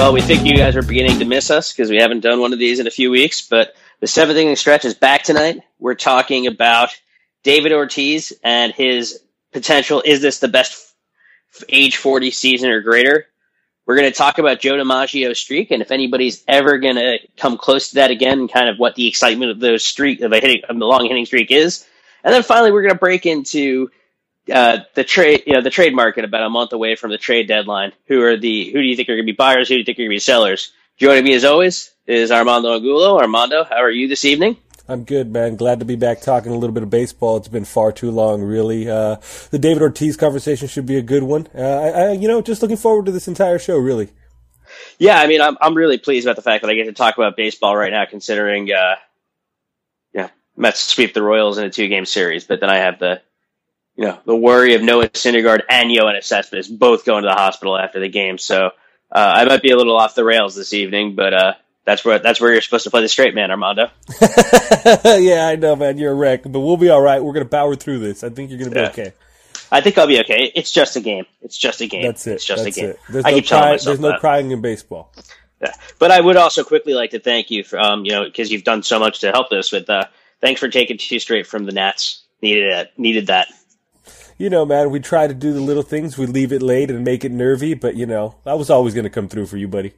Well, we think you guys are beginning to miss us because we haven't done one of these in a few weeks, but the seventh inning stretch is back tonight. We're talking about David Ortiz and his potential. Is this the best age 40 season or greater? We're going to talk about Joe DiMaggio's streak and if anybody's ever going to come close to that again, and kind of what the excitement of those streak of a hitting, of a long hitting streak is. And then finally, we're going to break into uh, the trade, you know, the trade market about a month away from the trade deadline. Who are the who do you think are going to be buyers? Who do you think are going to be sellers? Joining me as always is Armando Angulo. Armando, how are you this evening? I'm good, man. Glad to be back talking a little bit of baseball. It's been far too long, really. Uh, the David Ortiz conversation should be a good one. Uh, I, I, you know, just looking forward to this entire show, really. Yeah, I mean, I'm I'm really pleased about the fact that I get to talk about baseball right now, considering, uh, yeah, Mets sweep the Royals in a two game series, but then I have the, you know, the worry of Noah Syndergaard and Yoenis Cespedes both going to the hospital after the game. So uh, I might be a little off the rails this evening, but uh, that's where that's where you're supposed to play the straight man, Armando. yeah, I know, man. You're a wreck, but we'll be all right. We're going to power through this. I think you're going to be Yeah. okay. I think I'll be okay. It's just a game. It's just a game. That's it. It's just That's a game. it. There's I no, keep telling myself there's no that. crying in baseball. Yeah. But I would also quickly like to thank you for, um, you know, because you've done so much to help us with, uh, thanks for taking two straight from the Nats. Needed that. Needed that. You know, man, we try to do the little things. We leave it late and make it nervy, but you know, I was always going to come through for you, buddy.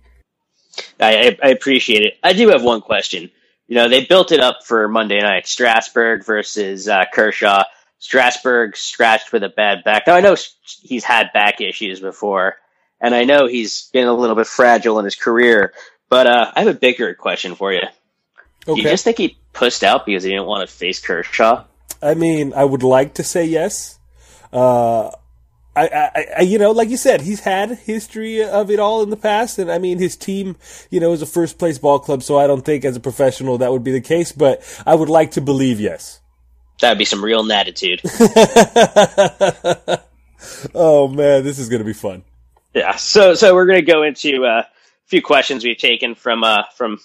I, I, appreciate it. I do have one question. You know, they built it up for Monday night. Strasburg versus uh, Kershaw. Strasburg scratched with a bad back. Now I know he's had back issues before, and I know he's been a little bit fragile in his career. But uh, I have a bigger question for you. Do you just think he pushed out because he didn't want to face Kershaw? I mean, I would like to say yes. Uh, I, I, I, you know, like you said, he's had history of it all in the past, and I mean, his team, you know, is a first place ball club, so I don't think as a professional that would be the case, but I would like to believe yes. That'd be some real natitude. Oh man, this is gonna be fun. Yeah. So so we're going to go into uh, a few questions we've taken from uh, from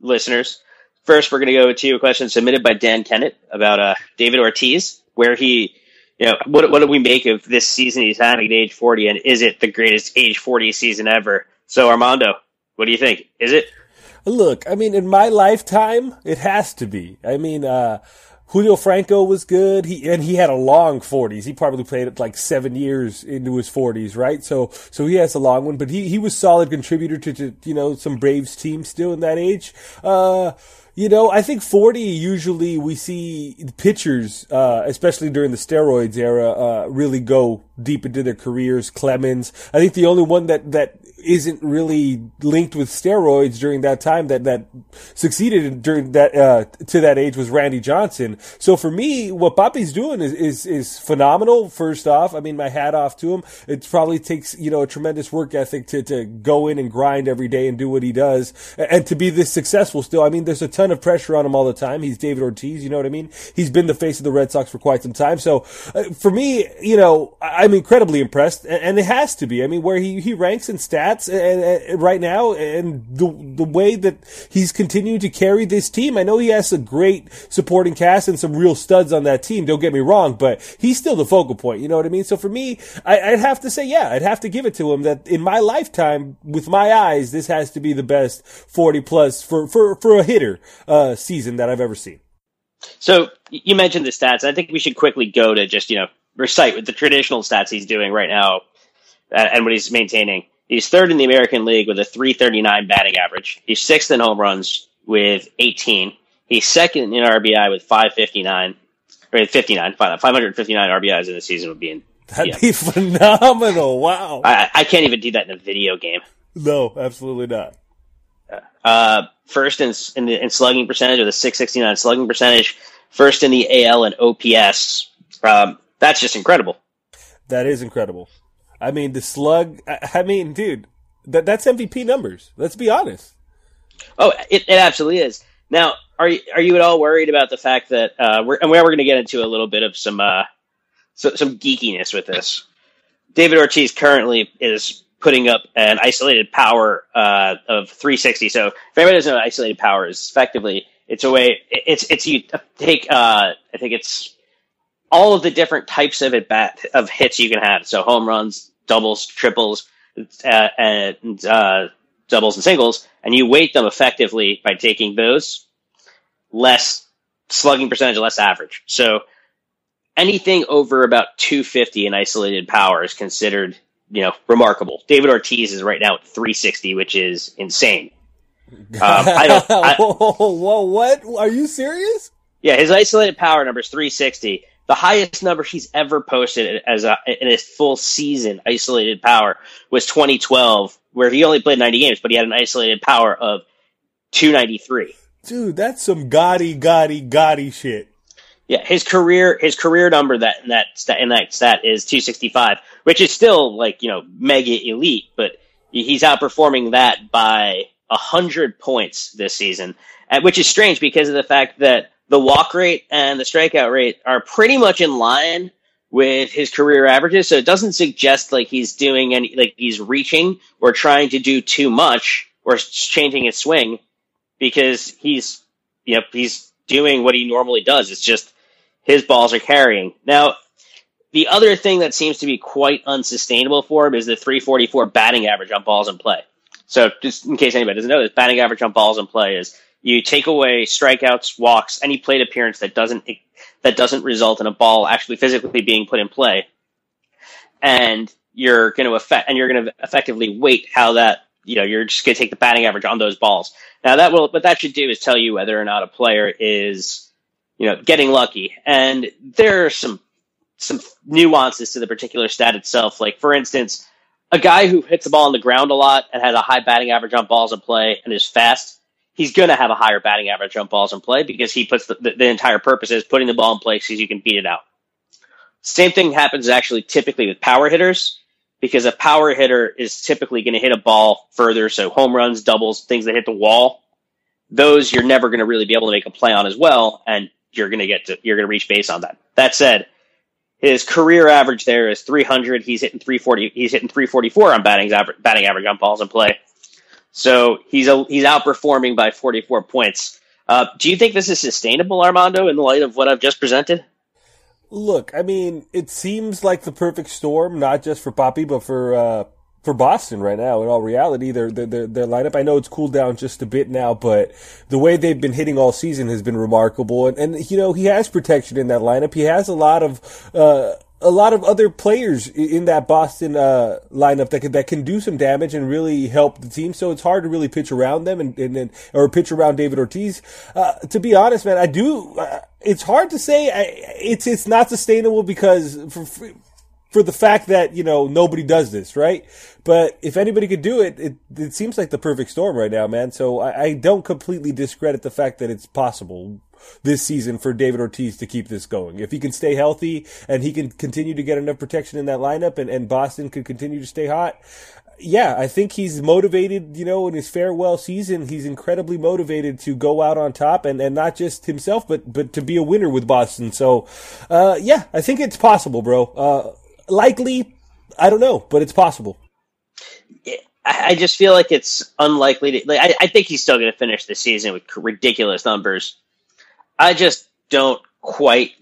listeners. First, we're going to go to a question submitted by Dan Kennett about uh, David Ortiz, where he, you know, what what do we make of this season he's having at age forty, and is it the greatest age forty season ever? So Armando, what do you think? Is it? Look, I mean, in my lifetime, it has to be. I mean, uh, Julio Franco was good. He and he had a long forties. He probably played it like seven years into his forties, right? So, so he has a long one. But he he was solid contributor to, to you know some Braves team still in that age. Uh, you know, I think 40 usually we see pitchers, uh, especially during the steroids era, uh, really go deep into their careers. Clemens, I think the only one that, that isn't really linked with steroids during that time that that succeeded during that uh, to that age was Randy Johnson. So for me, what Papi's doing is, is is phenomenal. First off, I mean, my hat off to him. It probably takes you know a tremendous work ethic to to go in and grind every day and do what he does, and to be this successful still. I mean, there's a ton of pressure on him all the time. He's David Ortiz, you know what I mean? He's been the face of the Red Sox for quite some time. So uh, for me, you know, I'm incredibly impressed, and, and, it has to be. I mean, where he he ranks in stats and right now, and the the way that he's continuing to carry this team. I know he has a great supporting cast and some real studs on that team. Don't get me wrong, but he's still the focal point. You know what I mean? So for me, I, would have to say, yeah, I'd have to give it to him that in my lifetime, with my eyes, this has to be the best 40 plus for, for, for a hitter, uh, season that I've ever seen. So you mentioned the stats. I think we should quickly go to just, you know, recite with the traditional stats he's doing right now uh, and what he's maintaining. He's third in the American League with a 339 batting average. He's sixth in home runs with 18. He's second in RBI with 559 or 59, 559 RBIs in the season would be in. That'd yeah. be phenomenal. Wow. I, I can't even do that in a video game. No, absolutely not. Uh, first in, in, the, in slugging percentage with a 669 slugging percentage. First in the AL and OPS. Um, that's just incredible. That is incredible. I mean, the slug. I mean, dude, that that's MVP numbers. Let's be honest. Oh, it, it absolutely is. Now, are you are you at all worried about the fact that uh, we're and we're going to get into a little bit of some uh, so, some geekiness with this? David Ortiz currently is putting up an isolated power uh, of 360. So, if anybody doesn't know, isolated power is effectively it's a way it's it's you take uh, I think it's all of the different types of at bat of hits you can have. So, home runs, doubles, triples, uh, and uh, doubles and singles, and you weight them effectively by taking those less slugging percentage, less average. So anything over about 250 in isolated power is considered, you know, remarkable. David Ortiz is right now at 360, which is insane. Um, I don't. I, whoa, whoa, what? Are you serious? Yeah, his isolated power number is 360. The highest number he's ever posted as a, in a full season isolated power was 2012, where he only played 90 games, but he had an isolated power of 293. Dude, that's some gaudy, gaudy, gaudy shit. Yeah, his career his career number that in that stat, in that stat is 265, which is still like you know mega elite, but he's outperforming that by a hundred points this season, which is strange because of the fact that the walk rate and the strikeout rate are pretty much in line with his career averages. So it doesn't suggest like he's doing any like he's reaching or trying to do too much or changing his swing because he's you know he's doing what he normally does. It's just his balls are carrying. Now, the other thing that seems to be quite unsustainable for him is the 344 batting average on balls in play. So, just in case anybody doesn't know this, batting average on balls in play is you take away strikeouts, walks, any plate appearance that doesn't that doesn't result in a ball actually physically being put in play, and you're going to affect and you're going to effectively weight how that you know you're just going to take the batting average on those balls. Now that will what that should do is tell you whether or not a player is you know getting lucky, and there are some some nuances to the particular stat itself. Like for instance, a guy who hits the ball on the ground a lot and has a high batting average on balls in play and is fast, he's going to have a higher batting average on balls in play because he puts the, the, the entire purpose is putting the ball in play so you can beat it out. Same thing happens actually typically with power hitters because a power hitter is typically going to hit a ball further. So home runs, doubles, things that hit the wall, those you're never going to really be able to make a play on as well. And you're going to get to, you're going to reach base on that. That said, his career average there is 300. He's hitting 340. He's hitting 344 on batting average, batting average on balls in play. So he's a, he's outperforming by 44 points. Uh, do you think this is sustainable, Armando, in the light of what I've just presented? Look, I mean, it seems like the perfect storm, not just for Papi, but for uh, for Boston right now. In all reality, their, their their lineup. I know it's cooled down just a bit now, but the way they've been hitting all season has been remarkable. And, and you know, he has protection in that lineup. He has a lot of. Uh, a lot of other players in that Boston uh, lineup that can that can do some damage and really help the team. So it's hard to really pitch around them and, and, and or pitch around David Ortiz. Uh, to be honest, man, I do. Uh, it's hard to say. I, it's it's not sustainable because for for the fact that, you know, nobody does this, right? But if anybody could do it, it, it seems like the perfect storm right now, man. So I, I don't completely discredit the fact that it's possible this season for David Ortiz to keep this going. If he can stay healthy and he can continue to get enough protection in that lineup and, and Boston can continue to stay hot, yeah, I think he's motivated, you know, in his farewell season, he's incredibly motivated to go out on top and, and not just himself, but, but to be a winner with Boston. So, uh, yeah, I think it's possible, bro. Uh, likely, I don't know, but it's possible. I just feel like it's unlikely to. Like, I, I think he's still going to finish the season with ridiculous numbers. I just don't quite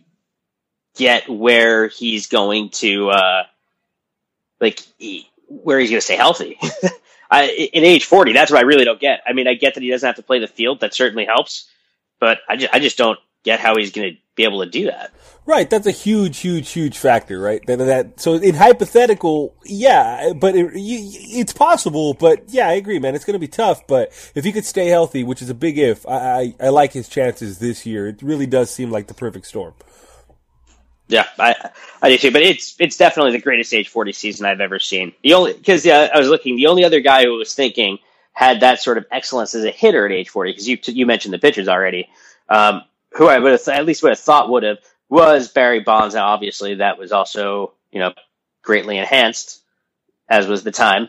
get where he's going to, uh, like, where he's going to stay healthy. I, in age 40, that's what I really don't get. I mean, I get that he doesn't have to play the field. That certainly helps. But I just, I just don't get how he's going to be able to do that. Right, that's a huge, huge, huge factor, right? That, that so in hypothetical, yeah, but it, it's possible. But yeah, I agree, man. It's going to be tough. But if he could stay healthy, which is a big if, I, I, I like his chances this year. It really does seem like the perfect storm. Yeah, I I do too. But it's it's definitely the greatest age forty season I've ever seen. The only because yeah, I was looking. The only other guy who was thinking had that sort of excellence as a hitter at age forty because you you mentioned the pitchers already. Um, who I would have at least would have thought would have was Barry Bonds. Now, obviously, that was also you know greatly enhanced, as was the time.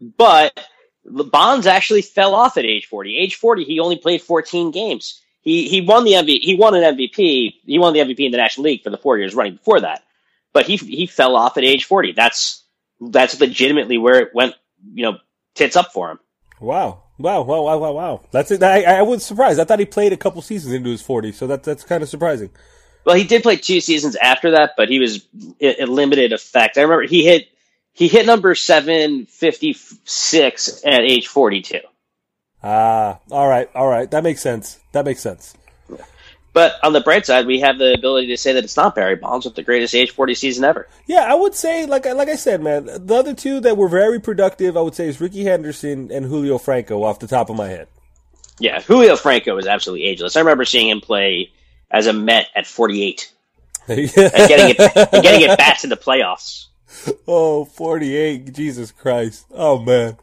But Bonds actually fell off at age forty. Age forty, he only played fourteen games. He he won the MVP. He won an MVP. He won the MVP in the National League for the four years running before that. But he he fell off at age forty. That's that's legitimately where it went. You know, tits up for him. Wow. Wow, wow, wow, wow, wow. That's it. I, I was surprised. I thought he played a couple seasons into his 40, so that, that's kind of surprising. Well, he did play two seasons after that, but he was a limited effect. I remember he hit he hit number 756 at age 42. Ah, all right, all right. That makes sense. That makes sense. But on the bright side, we have the ability to say that it's not Barry Bonds with the greatest age 40 season ever. Yeah, I would say, like like I said, man, the other two that were very productive, I would say, is Rickey Henderson and Julio Franco off the top of my head. Yeah, Julio Franco is absolutely ageless. I remember seeing him play as a Met at 48 and getting it, and getting it back to the playoffs. Oh, 48. Jesus Christ. Oh, man.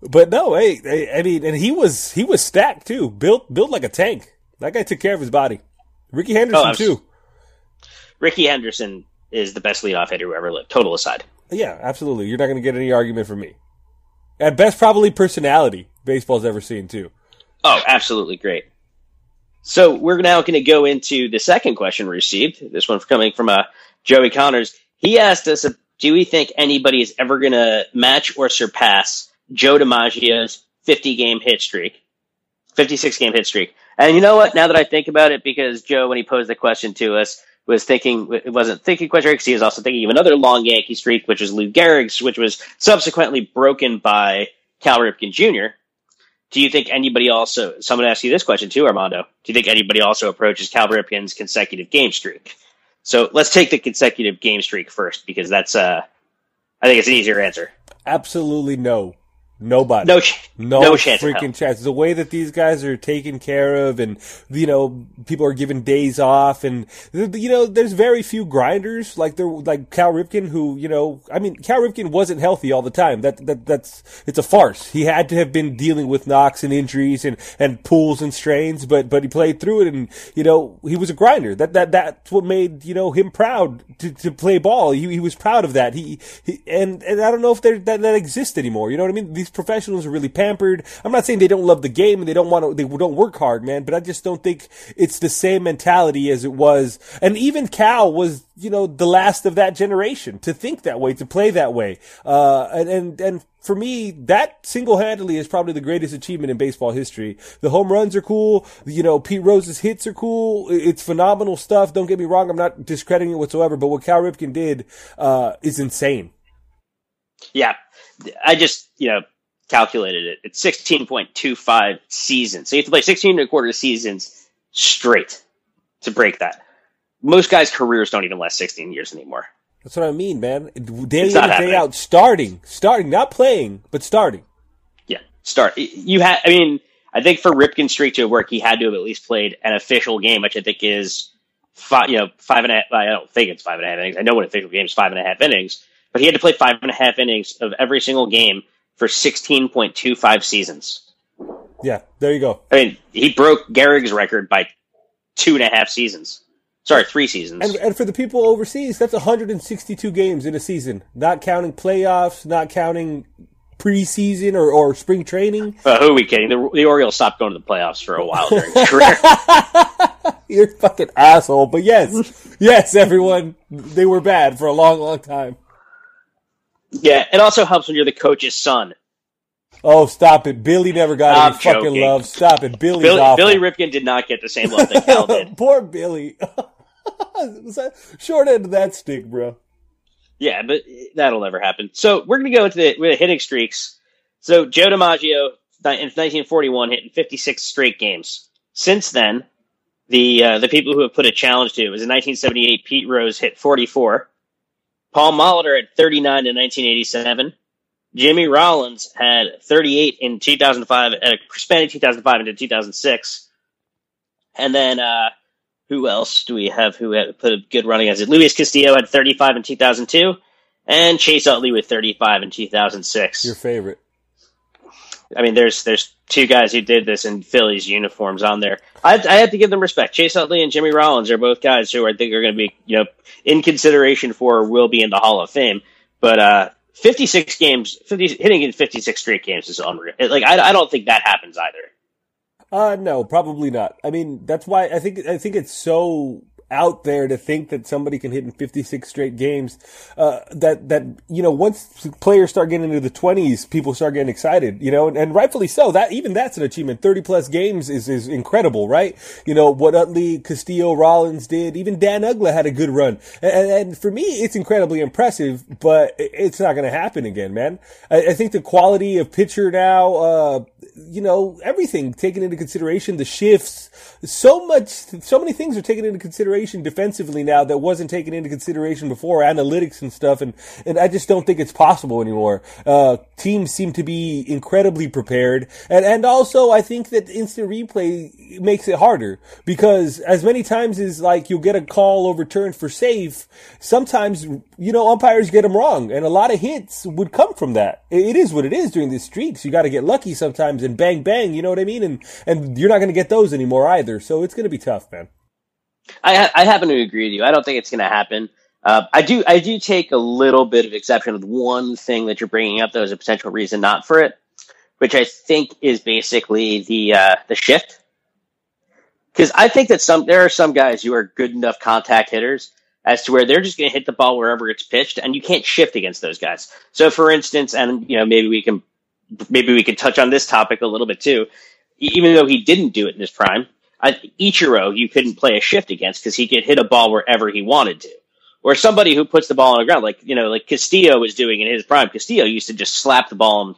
But no, hey, I mean, and he was he was stacked too, built built like a tank. That guy took care of his body. Rickey Henderson oh, too. Rickey Henderson is the best leadoff hitter who ever lived. Total aside. Yeah, absolutely. You're not going to get any argument from me. At best, probably personality baseball's ever seen too. Oh, absolutely great. So we're now going to go into the second question we received. This one coming from uh, Joey Connors. He asked us, "Do we think anybody is ever going to match or surpass Joe DiMaggio's 50 game hit streak, 56 game hit streak?" And you know what? Now that I think about it, because Joe, when he posed the question to us, was thinking it wasn't thinking because he was also thinking of another long Yankee streak, which was Lou Gehrig's, which was subsequently broken by Cal Ripken Jr. Do you think anybody also? Someone asked you this question too, Armando. Do you think anybody also approaches Cal Ripken's consecutive game streak? So let's take the consecutive game streak first because that's uh, I think it's an easier answer. Absolutely no. Nobody. No, ch- no, no chance freaking chance. The way that these guys are taken care of, and you know, people are given days off, and you know, there's very few grinders like there, like Cal Ripken, who you know, I mean, Cal Ripken wasn't healthy all the time. That that that's it's a farce. He had to have been dealing with knocks and injuries and and pulls and strains, but but he played through it, and you know, he was a grinder. That that that's what made you know him proud to, to play ball. He, he was proud of that. He, he and and I don't know if that that exists anymore. You know what I mean? These these professionals are really pampered. I'm not saying they don't love the game and they don't want to, they don't work hard, man, but I just don't think it's the same mentality as it was. And even Cal was, you know, the last of that generation to think that way, to play that way. Uh, and, and, and for me, that single-handedly is probably the greatest achievement in baseball history. The home runs are cool. You know, Pete Rose's hits are cool. It's phenomenal stuff. Don't get me wrong. I'm not discrediting it whatsoever, but what Cal Ripken did, uh, is insane. Yeah. I just, you know, calculated it. It's 16.25 seasons. So you have to play 16 and a quarter seasons straight to break that. Most guys' careers don't even last 16 years anymore. That's what I mean, man. Day in and day out, starting, starting, not playing, but starting. Yeah, start. You had, I mean, I think for Ripken streak to work, he had to have at least played an official game, which I think is five, you know, five and a half. I don't think it's five and a half innings. I know what official game is five and a half innings, but he had to play five and a half innings of every single game for 16.25 seasons. Yeah, there you go. I mean, he broke Gehrig's record by two and a half seasons. Sorry, three seasons. And, and for the people overseas, that's 162 games in a season, not counting playoffs, not counting preseason or, or spring training. Uh, who are we kidding? The, the Orioles stopped going to the playoffs for a while during his career. You're a fucking asshole. But yes, yes, everyone, they were bad for a long, long time. Yeah, it also helps when you're the coach's son. Oh, stop it. Billy never got I'm any fucking love. Stop it. Billy's Billy, awful. Billy Ripken did not get the same love that Cal did. Poor Billy. Was that- Short end of that stick, bro. Yeah, but that'll never happen. So we're going to go into the, with the hitting streaks. So Joe DiMaggio in 1941 hitting 56 straight games. Since then, the uh, the people who have put a challenge to it was in 1978. Pete Rose hit 44. Paul Molitor had 39 in 1987. Jimmy Rollins had 38 in 2005 at a span of 2005 into 2006. And then uh, who else do we have who had put a good run against it? Luis Castillo had 35 in 2002, and Chase Utley with 35 in 2006. Your favorite. I mean, there's there's two guys who did this in Phillies uniforms on there. I, I have to give them respect. Chase Utley and Jimmy Rollins are both guys who I think are going to be you know in consideration for or will be in the Hall of Fame. But uh, 56 games, 50, hitting in 56 straight games is unreal. Like I, I don't think that happens either. Uh, no, probably not. I mean, that's why I think I think it's so out there to think that somebody can hit in 56 straight games. Uh, that that you know, once players start getting into the 20s, people start getting excited. You know, and, and rightfully so. That even that's an achievement. 30 plus games is is incredible, right? You know what Utley, Castillo, Rollins did. Even Dan Uggla had a good run, and, and for me, it's incredibly impressive. But it's not going to happen again, man. I, I think the quality of pitcher now. Uh, you know, everything taken into consideration, the shifts, so much, so many things are taken into consideration defensively now that wasn't taken into consideration before, analytics and stuff, and, and I just don't think it's possible anymore. Uh, teams seem to be incredibly prepared, and, and also I think that instant replay makes it harder, because as many times as like you'll get a call overturned for safe, sometimes, you know, umpires get them wrong, and a lot of hits would come from that. It, it is what it is during the streaks. You gotta get lucky sometimes and bang bang, you know what I mean? And and you're not going to get those anymore either. So it's going to be tough, man. I, I happen to agree with you. I don't think it's going to happen. Uh, I do I do take a little bit of exception with one thing that you're bringing up, though, as a potential reason not for it, which I think is basically the uh, the shift. Because I think that some there are some guys who are good enough contact hitters as to where they're just going to hit the ball wherever it's pitched, and you can't shift against those guys. So, for instance, and you know maybe we can maybe we can touch on this topic a little bit too. Even though he didn't do it in his prime, Ichiro you couldn't play a shift against because he could hit a ball wherever he wanted to. Or somebody who puts the ball on the ground, like you know, like Castillo was doing in his prime. Castillo used to just slap the ball and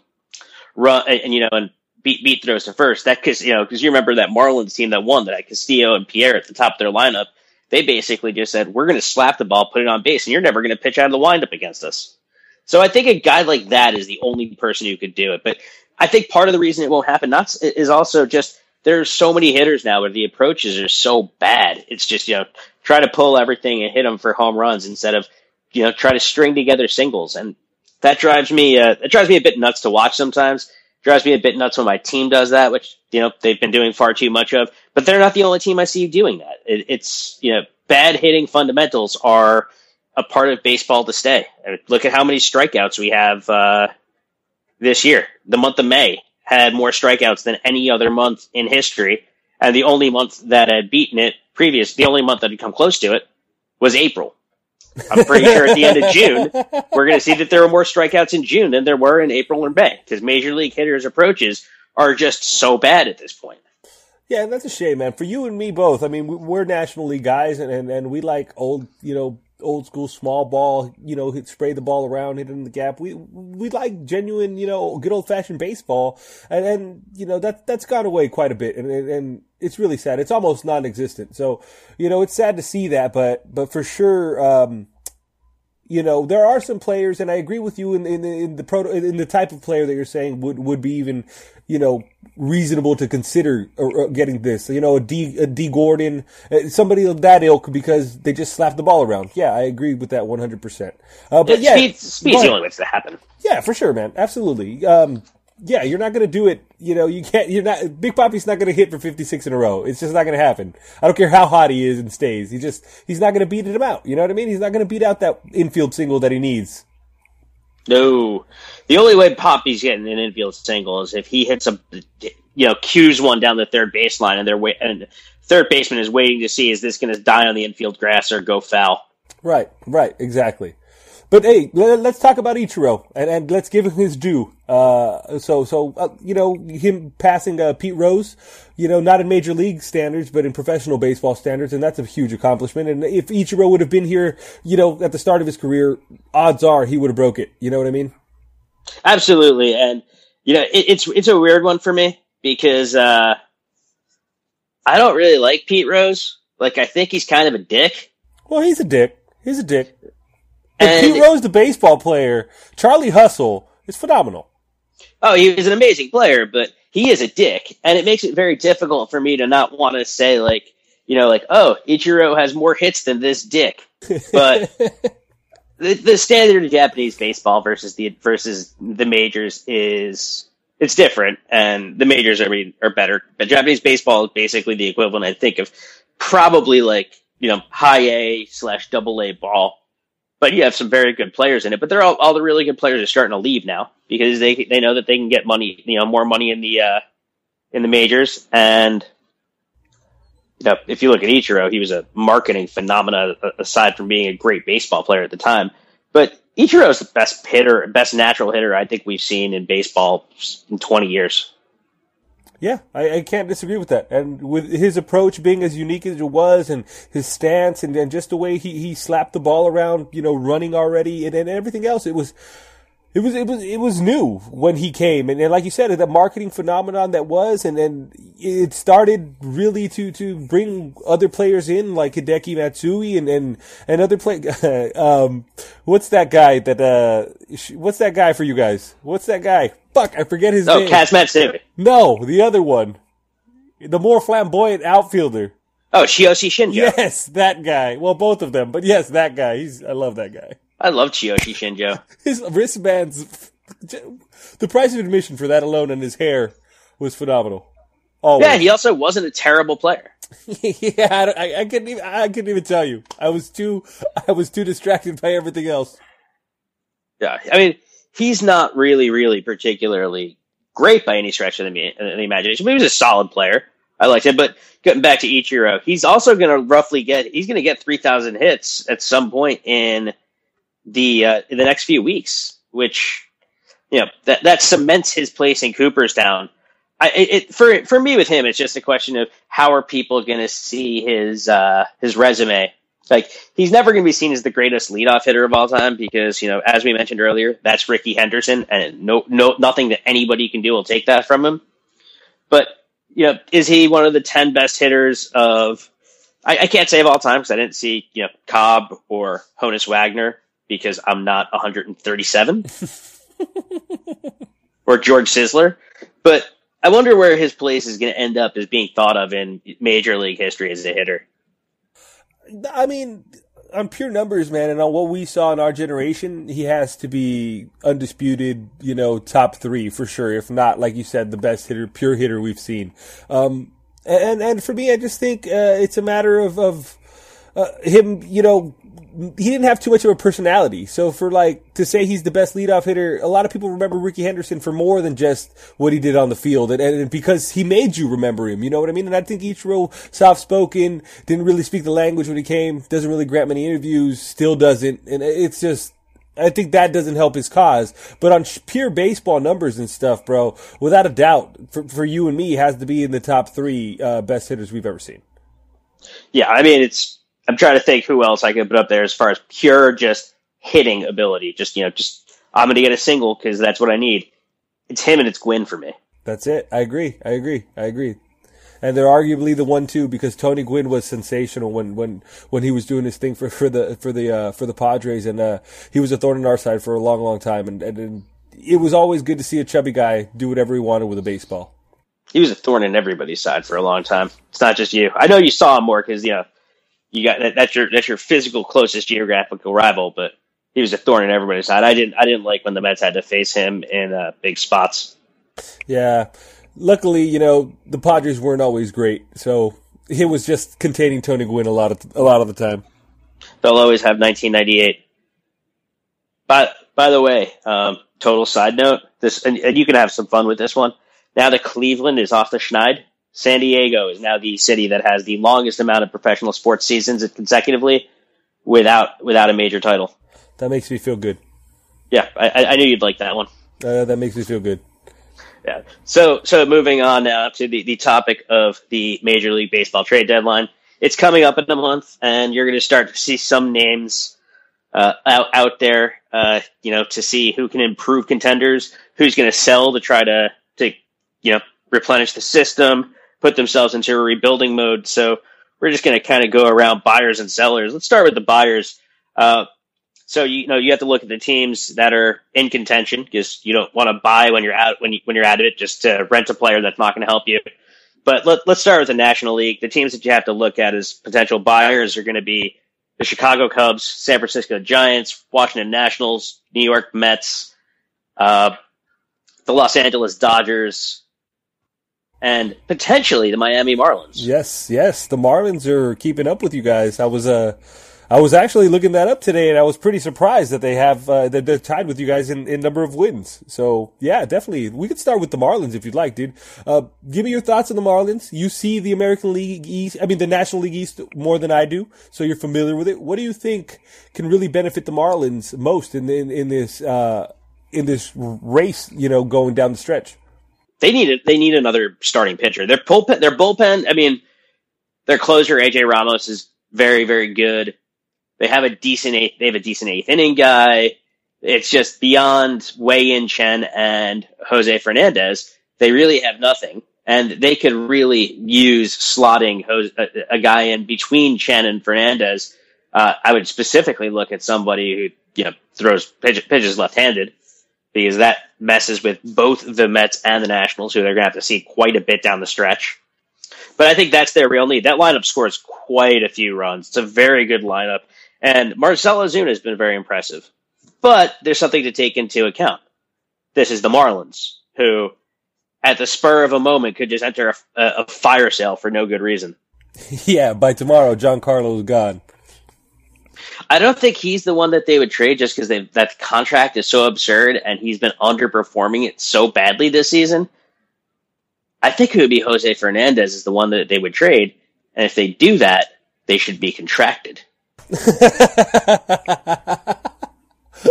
run, and, and you know, and beat beat throws to first. That because you know, because you remember that Marlins team that won that had Castillo and Pierre at the top of their lineup. They basically just said, "We're going to slap the ball, put it on base, and you're never going to pitch out of the windup against us." So I think a guy like that is the only person who could do it. But I think part of the reason it won't happen not is also just there's so many hitters now where the approaches are so bad. It's just you know try to pull everything and hit them for home runs instead of you know try to string together singles, and that drives me uh, it drives me a bit nuts to watch sometimes. drives me a bit nuts when my team does that, which you know they've been doing far too much of. But they're not the only team I see doing that. It, it's you know bad hitting fundamentals are a part of baseball to stay. I mean, look at how many strikeouts we have uh, this year. The month of May had more strikeouts than any other month in history, and the only month that had beaten it previous, the only month that had come close to it, was April. I'm pretty sure at the end of June, we're going to see that there are more strikeouts in June than there were in April or May because Major League hitters' approaches are just so bad at this point. Yeah, that's a shame, man. For you and me both. I mean, we're National League guys, and, and, and we like old, you know, old school small ball, you know, hit, spray the ball around, hit it in the gap. We we like genuine, you know, good old fashioned baseball, and and you know that that's gone away quite a bit, and and it's really sad. It's almost non existent. So you know, it's sad to see that, but but for sure. Um, you know, there are some players, and I agree with you in, in, in the proto, in the type of player that you're saying would, would be even, you know, reasonable to consider uh, uh, getting this. You know, a D, a Dee Gordon, uh, somebody of that ilk because they just slap the ball around. Yeah, I agree with that 100%. Uh, but yeah, speed, speed's the only way to happen. Yeah, for sure, man. Absolutely. Um, yeah, you're not going to do it. You know, you can't, you're not, Big Papi's not going to hit for 56 in a row. It's just not going to happen. I don't care how hot he is and stays. He just, he's not going to beat him out. You know what I mean? He's not going to beat out that infield single that he needs. No. The only way Papi's getting an infield single is if he hits a, you know, cues one down the third baseline and they're wait, and third baseman is waiting to see is this going to die on the infield grass or go foul. Right, right, exactly. But hey, let, us talk about Ichiro and, and let's give him his due. Uh, so, so uh, you know, him passing uh, Pete Rose, you know, not in major league standards, but in professional baseball standards, and that's a huge accomplishment. And if Ichiro would have been here, you know, at the start of his career, odds are he would have broke it. You know what I mean? Absolutely, and you know, it, it's it's a weird one for me because uh, I don't really like Pete Rose. Like, I think he's kind of a dick. Well, he's a dick. He's a dick. And Pete Rose, the baseball player, Charlie Hustle is phenomenal. Oh, he was an amazing player, but he is a dick, and it makes it very difficult for me to not want to say like, you know, like, oh, Ichiro has more hits than this dick. But the, the standard of Japanese baseball versus the versus the majors is it's different, and the majors are are better. But Japanese baseball is basically the equivalent, I think, of probably like you know high A slash double A ball but you have some very good players in it. But they're all, all the really good players are starting to leave now because they they know that they can get money, you know, more money in the uh, in the majors. And you know, if you look at Ichiro, he was a marketing phenomenon aside from being a great baseball player at the time. But Ichiro is the best hitter, best natural hitter I think we've seen in baseball in 20 years. Yeah, I, I, can't disagree with that. And with his approach being as unique as it was, and his stance, and, and just the way he, he slapped the ball around, you know, running already, and, and everything else, it was it was it was it was new when he came, and, and like you said, the marketing phenomenon that was, and then it started really to to bring other players in like Hideki Matsui and and and other play. um, what's that guy that uh, what's that guy for you guys? What's that guy? Fuck, I forget his oh, name. Oh, Kaz Matsui. No, the other one, the more flamboyant outfielder. Oh, Tsuyoshi Shinjo. Yes, that guy. Well, both of them, but yes, that guy. He's I love that guy. I love Tsuyoshi Shinjo. his wristbands, the price of admission for that alone and his hair was phenomenal. Always. Yeah, he also wasn't a terrible player. yeah, I, I, couldn't even. I couldn't even tell you. I was too. I was too distracted by everything else. Yeah, I mean, he's not really, really particularly great by any stretch of the, the imagination. But he was a solid player. I liked him. But getting back to Ichiro, he's also going to roughly get. He's going to get three thousand hits at some point in the uh, in the next few weeks, which you know that that cements his place in Cooperstown. I, it, for for me with him, it's just a question of how are people going to see his uh, his resume. Like he's never going to be seen as the greatest leadoff hitter of all time because you know, as we mentioned earlier, that's Rickey Henderson, and no no nothing that anybody can do will take that from him. But you know, is he one of the ten best hitters of? I, I can't say of all time because I didn't see you know Cobb or Honus Wagner because I'm not 137 or George Sisler. But I wonder where his place is going to end up as being thought of in major league history as a hitter. I mean, on pure numbers, man, and on what we saw in our generation, he has to be undisputed, you know, top three for sure. If not, like you said, the best hitter, pure hitter we've seen. Um, and and for me, I just think uh, it's a matter of of uh, him, you know, he didn't have too much of a personality. So for like to say he's the best leadoff hitter, a lot of people remember Rickey Henderson for more than just what he did on the field, and, and because he made you remember him. You know what I mean? And I think each Ichiro soft spoken, didn't really speak the language when he came, doesn't really grant many interviews, still doesn't, and it's just. I think that doesn't help his cause. But on pure baseball numbers and stuff, bro, without a doubt, for, for you and me, has to be in the top three uh, best hitters we've ever seen. Yeah, I mean, it's I'm trying to think who else I could put up there as far as pure just hitting ability. Just you know, just I'm going to get a single because that's what I need. It's him and it's Gwynn for me. That's it. I agree. I agree. I agree. and they're arguably the one two because Tony Gwynn was sensational when when when he was doing his thing for for the for the uh, for the Padres, and uh, he was a thorn in our side for a long, long time, and, and, and it was always good to see a chubby guy do whatever he wanted with a baseball. He was a thorn in everybody's side for a long time. It's not just you. I know you saw him more because you know you got that, that's your that's your physical closest geographical rival, but he was a thorn in everybody's side. I didn't I didn't like when the Mets had to face him in uh, big spots. Yeah, luckily, you know the Padres weren't always great, so it was just containing Tony Gwynn a lot of a lot of the time. They'll always have 1998. But by the way, um, total side note, this and, and you can have some fun with this one. Now that Cleveland is off the schneid, San Diego is now the city that has the longest amount of professional sports seasons consecutively without without a major title. That makes me feel good. Yeah, I, I knew you'd like that one. Uh, that makes me feel good. Yeah. So so moving on now to the, the topic of the Major League Baseball trade deadline. It's coming up in a month, and you're going to start to see some names uh, out out there. Uh, you know, to see who can improve contenders, who's going to sell to try to to you know replenish the system, put themselves into a rebuilding mode. So we're just going to kind of go around buyers and sellers. Let's start with the buyers. Uh, so you, you know you have to look at the teams that are in contention because you don't want to buy when you're out when you when you're out of it just to rent a player that's not going to help you. But let, let's start with the National League. The teams that you have to look at as potential buyers are going to be the Chicago Cubs, San Francisco Giants, Washington Nationals, New York Mets, uh, the Los Angeles Dodgers, and potentially the Miami Marlins. Yes, yes, the Marlins are keeping up with you guys. I was uh I was actually looking that up today, and I was pretty surprised that they have uh, that they're tied with you guys in, in number of wins. So yeah, definitely, we could start with the Marlins if you'd like, dude. Uh, give me your thoughts on the Marlins. You see the American League East, I mean the National League East more than I do, so you're familiar with it. What do you think can really benefit the Marlins most in in, in this uh, in this race? You know, going down the stretch. They need it. They need another starting pitcher. Their bullpen. Their bullpen. I mean, their closer AJ Ramos is very very good. They have a decent eighth, they have a decent eighth inning guy. It's just beyond Wei Yin Chen and Jose Fernandez. They really have nothing. And they could really use slotting a, a guy in between Chen and Fernandez. Uh, I would specifically look at somebody who, you know, throws pitch, pitches left-handed because that messes with both the Mets and the Nationals, who they're going to have to see quite a bit down the stretch. But I think that's their real need. That lineup scores quite a few runs. It's a very good lineup. And Marcell Ozuna has been very impressive. But there's something to take into account. This is the Marlins, who at the spur of a moment could just enter a, a fire sale for no good reason. yeah, by tomorrow, Giancarlo's gone. I don't think he's the one that they would trade just because that contract is so absurd and he's been underperforming it so badly this season. I think it would be Jose Fernandez is the one that they would trade, and if they do that, they should be contracted.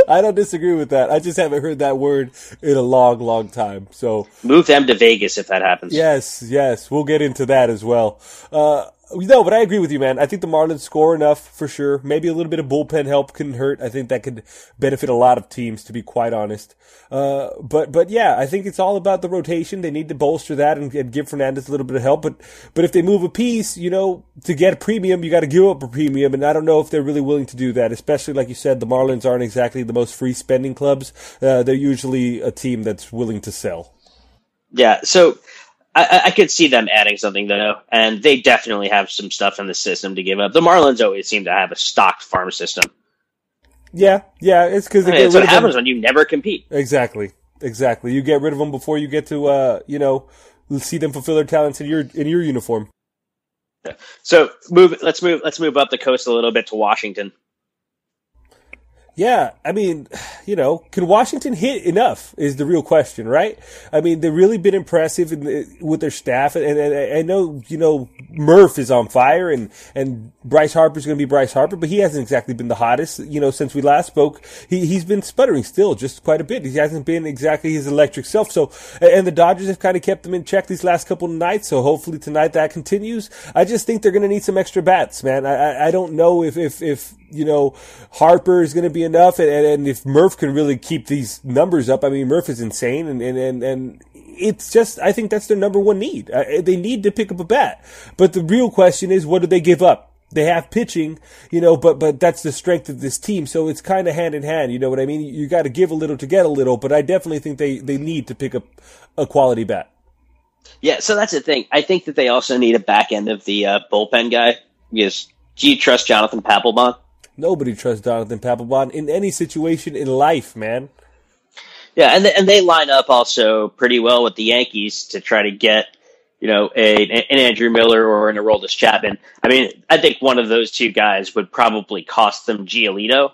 I don't disagree with that. I just haven't heard that word in a long, long time. So move them to Vegas if that happens. Yes, yes, we'll get into that as well. Uh, no, but I agree with you, man. I think the Marlins score enough for sure. Maybe a little bit of bullpen help couldn't hurt. I think that could benefit a lot of teams, to be quite honest. Uh, but but yeah, I think it's all about the rotation. They need to bolster that and, and, give Fernandez a little bit of help. But but if they move a piece, you know, to get a premium, you got to give up a premium, and I don't know if they're really willing to do that. Especially like you said, the Marlins aren't exactly the most free spending clubs. Uh, they're usually a team that's willing to sell. Yeah. So I, I, could see them adding something though, and they definitely have some stuff in the system to give up. The Marlins always seem to have a stocked farm system. Yeah, yeah, it's because I mean, it's what happens when you never compete. Exactly, exactly. You get rid of them before you get to, uh, you know, see them fulfill their talents in your in your uniform. So move. Let's move. Let's move up the coast a little bit to Washington. Yeah, I mean, you know, can Washington hit enough is the real question, right? I mean, they've really been impressive the, with their staff, and, and, I know, you know, Murph is on fire, and and Bryce Harper's going to be Bryce Harper, but he hasn't exactly been the hottest, you know, since we last spoke. He he's been sputtering still, just quite a bit. He hasn't been exactly his electric self. So, and the Dodgers have kind of kept them in check these last couple of nights. So hopefully tonight that continues. I just think they're going to need some extra bats, man. I I don't know if if if you know Harper is going to be enough, and, and, and if Murph can really keep these numbers up, I mean Murph is insane, and and and, and it's just I think that's their number one need. Uh, they need to pick up a bat, but the real question is, what do they give up? They have pitching, you know, but but that's the strength of this team. So it's kind of hand in hand. You know what I mean? You got to give a little to get a little. But I definitely think they they need to pick up a quality bat. Yeah, so that's the thing. I think that they also need a back end of the uh, bullpen guy. Because do you trust Jonathan Papelbon? Nobody trusts Jonathan Papelbon in any situation in life, man. Yeah, and they, and they line up also pretty well with the Yankees to try to get you know a an Andrew Miller or an Aroldis Chapman. I mean, I think one of those two guys would probably cost them Giolito.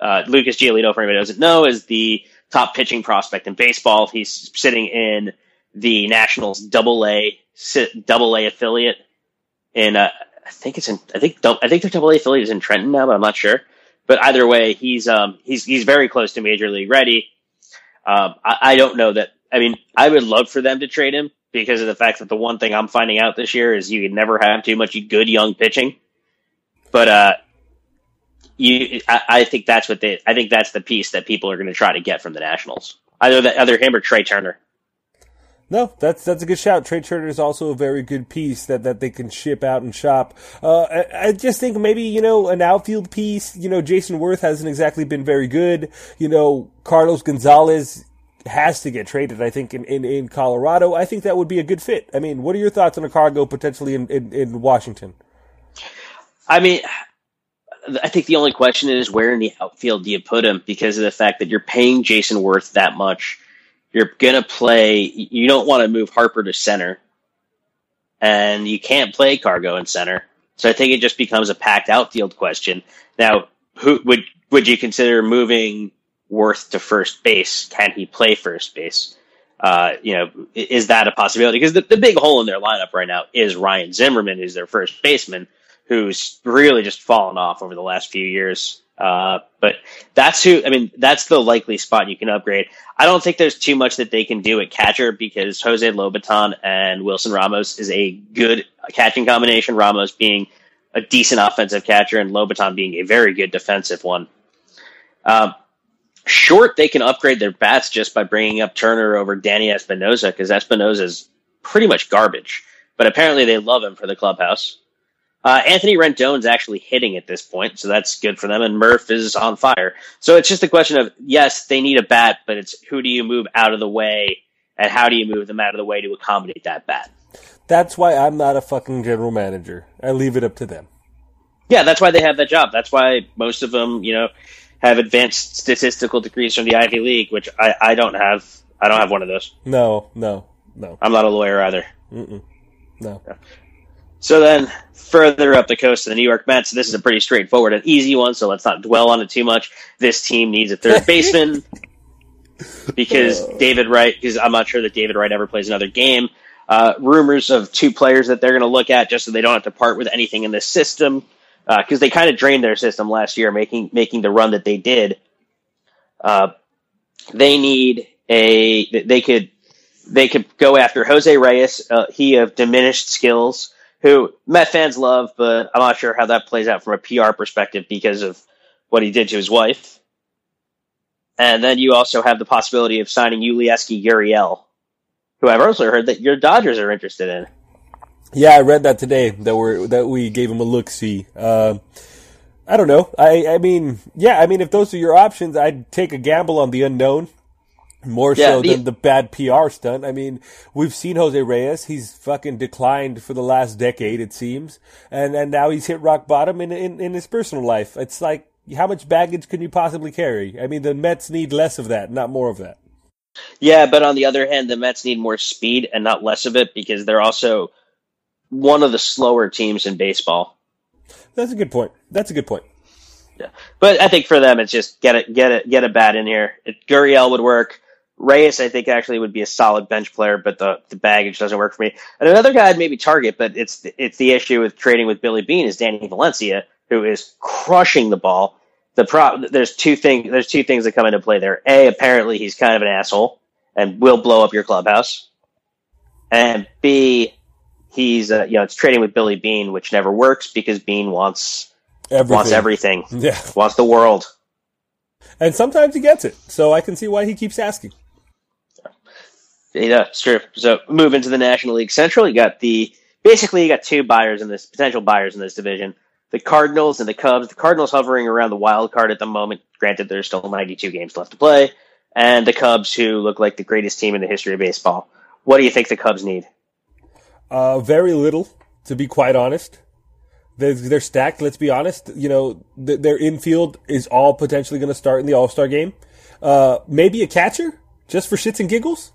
Uh, Lucas Giolito, for anybody who doesn't know, is the top pitching prospect in baseball. He's sitting in the Nationals Double A Double A affiliate in uh, I think it's in I think I think the Double A affiliate is in Trenton now, but I'm not sure. But either way, he's um he's he's very close to major league ready. Um, I, I don't know that. I mean, I would love for them to trade him because of the fact that the one thing I'm finding out this year is you can never have too much good young pitching. But uh, you, I, I think that's what they. I think that's the piece that people are going to try to get from the Nationals. Either that, either him or Trea Turner. No, that's that's a good shout. Trea Turner is also a very good piece that, that they can ship out and shop. Uh, I, I, just think maybe you know an outfield piece. You know, Jayson Werth hasn't exactly been very good. You know, Carlos Gonzalez has to get traded. I think in, in, in Colorado, I think that would be a good fit. I mean, what are your thoughts on a cargo potentially in, in, in Washington? I mean, I think the only question is where in the outfield do you put him because of the fact that you're paying Jayson Werth that much you're going to play, you don't want to move Harper to center, and you can't play Cargo in center. So I think it just becomes a packed outfield question. Now, who would would you consider moving Werth to first base? Can he play first base? Uh, you know, is that a possibility? Because the, the big hole in their lineup right now is Ryan Zimmerman, who's their first baseman, who's really just fallen off over the last few years. Uh, but that's who, I mean, that's the likely spot you can upgrade. I don't think there's too much that they can do at catcher because Jose Lobaton and Wilson Ramos is a good catching combination. Ramos being a decent offensive catcher and Lobaton being a very good defensive one. Um, short, they can upgrade their bats just by bringing up Turner over Danny Espinosa because Espinosa is pretty much garbage. But apparently they love him for the clubhouse. Uh, Anthony Rendon's actually hitting at this point, so that's good for them. And Murph is on fire. So it's just a question of yes, they need a bat, but it's who do you move out of the way, and how do you move them out of the way to accommodate that bat? That's why I'm not a fucking general manager. I leave it up to them. Yeah, that's why they have that job. That's why most of them, you know, have advanced statistical degrees from the Ivy League, which I, I don't have. I don't have one of those. No, no, no. I'm not a lawyer either. Mm-mm. No. So then further up the coast of the New York Mets, this is a pretty straightforward and easy one, so let's not dwell on it too much. This team needs a third baseman because David Wright, because I'm not sure that David Wright ever plays another game. Uh, rumors of two players that they're going to look at just so they don't have to part with anything in this system because uh, they kind of drained their system last year, making making the run that they did. Uh, they need a they could they could go after Jose Reyes. Uh, he of diminished skills who Met fans love, but I'm not sure how that plays out from a PR perspective because of what he did to his wife. And then you also have the possibility of signing Yulieski Gurriel, who I've also heard that your Dodgers are interested in. Yeah, I read that today that we that we gave him a look see. Uh, I don't know. I I mean, yeah, I mean, if those are your options, I'd take a gamble on the unknown more yeah, so the, than the bad PR stunt. I mean, we've seen Jose Reyes. He's fucking declined for the last decade, it seems. And, and now he's hit rock bottom in, in, in his personal life. It's like, how much baggage can you possibly carry? I mean, the Mets need less of that, not more of that. Yeah, but on the other hand, the Mets need more speed and not less of it because they're also one of the slower teams in baseball. That's a good point. That's a good point. Yeah, but I think for them, it's just get it, get it, get a bat in here. It, Gurriel would work. Reyes, I think, actually would be a solid bench player, but the, the baggage doesn't work for me. And another guy I'd maybe target, but it's it's the issue with trading with Billy Beane is Danny Valencia, who is crushing the ball. The pro there's two things there's two things that come into play there. A, apparently he's kind of an asshole and will blow up your clubhouse. And B, he's uh, you know it's trading with Billy Beane, which never works because Beane wants everything. wants everything, yeah, wants the world. And sometimes he gets it, so I can see why he keeps asking. Yeah, sure. So move into the National League Central. You got the basically you got two buyers in this potential buyers in this division: the Cardinals and the Cubs. The Cardinals hovering around the wild card at the moment. Granted, there's still 92 games left to play, and the Cubs, who look like the greatest team in the history of baseball. What do you think the Cubs need? Uh, very little, to be quite honest. They're, they're stacked. Let's be honest. You know, th- their infield is all potentially going to start in the All Star game. Uh, maybe a catcher just for shits and giggles.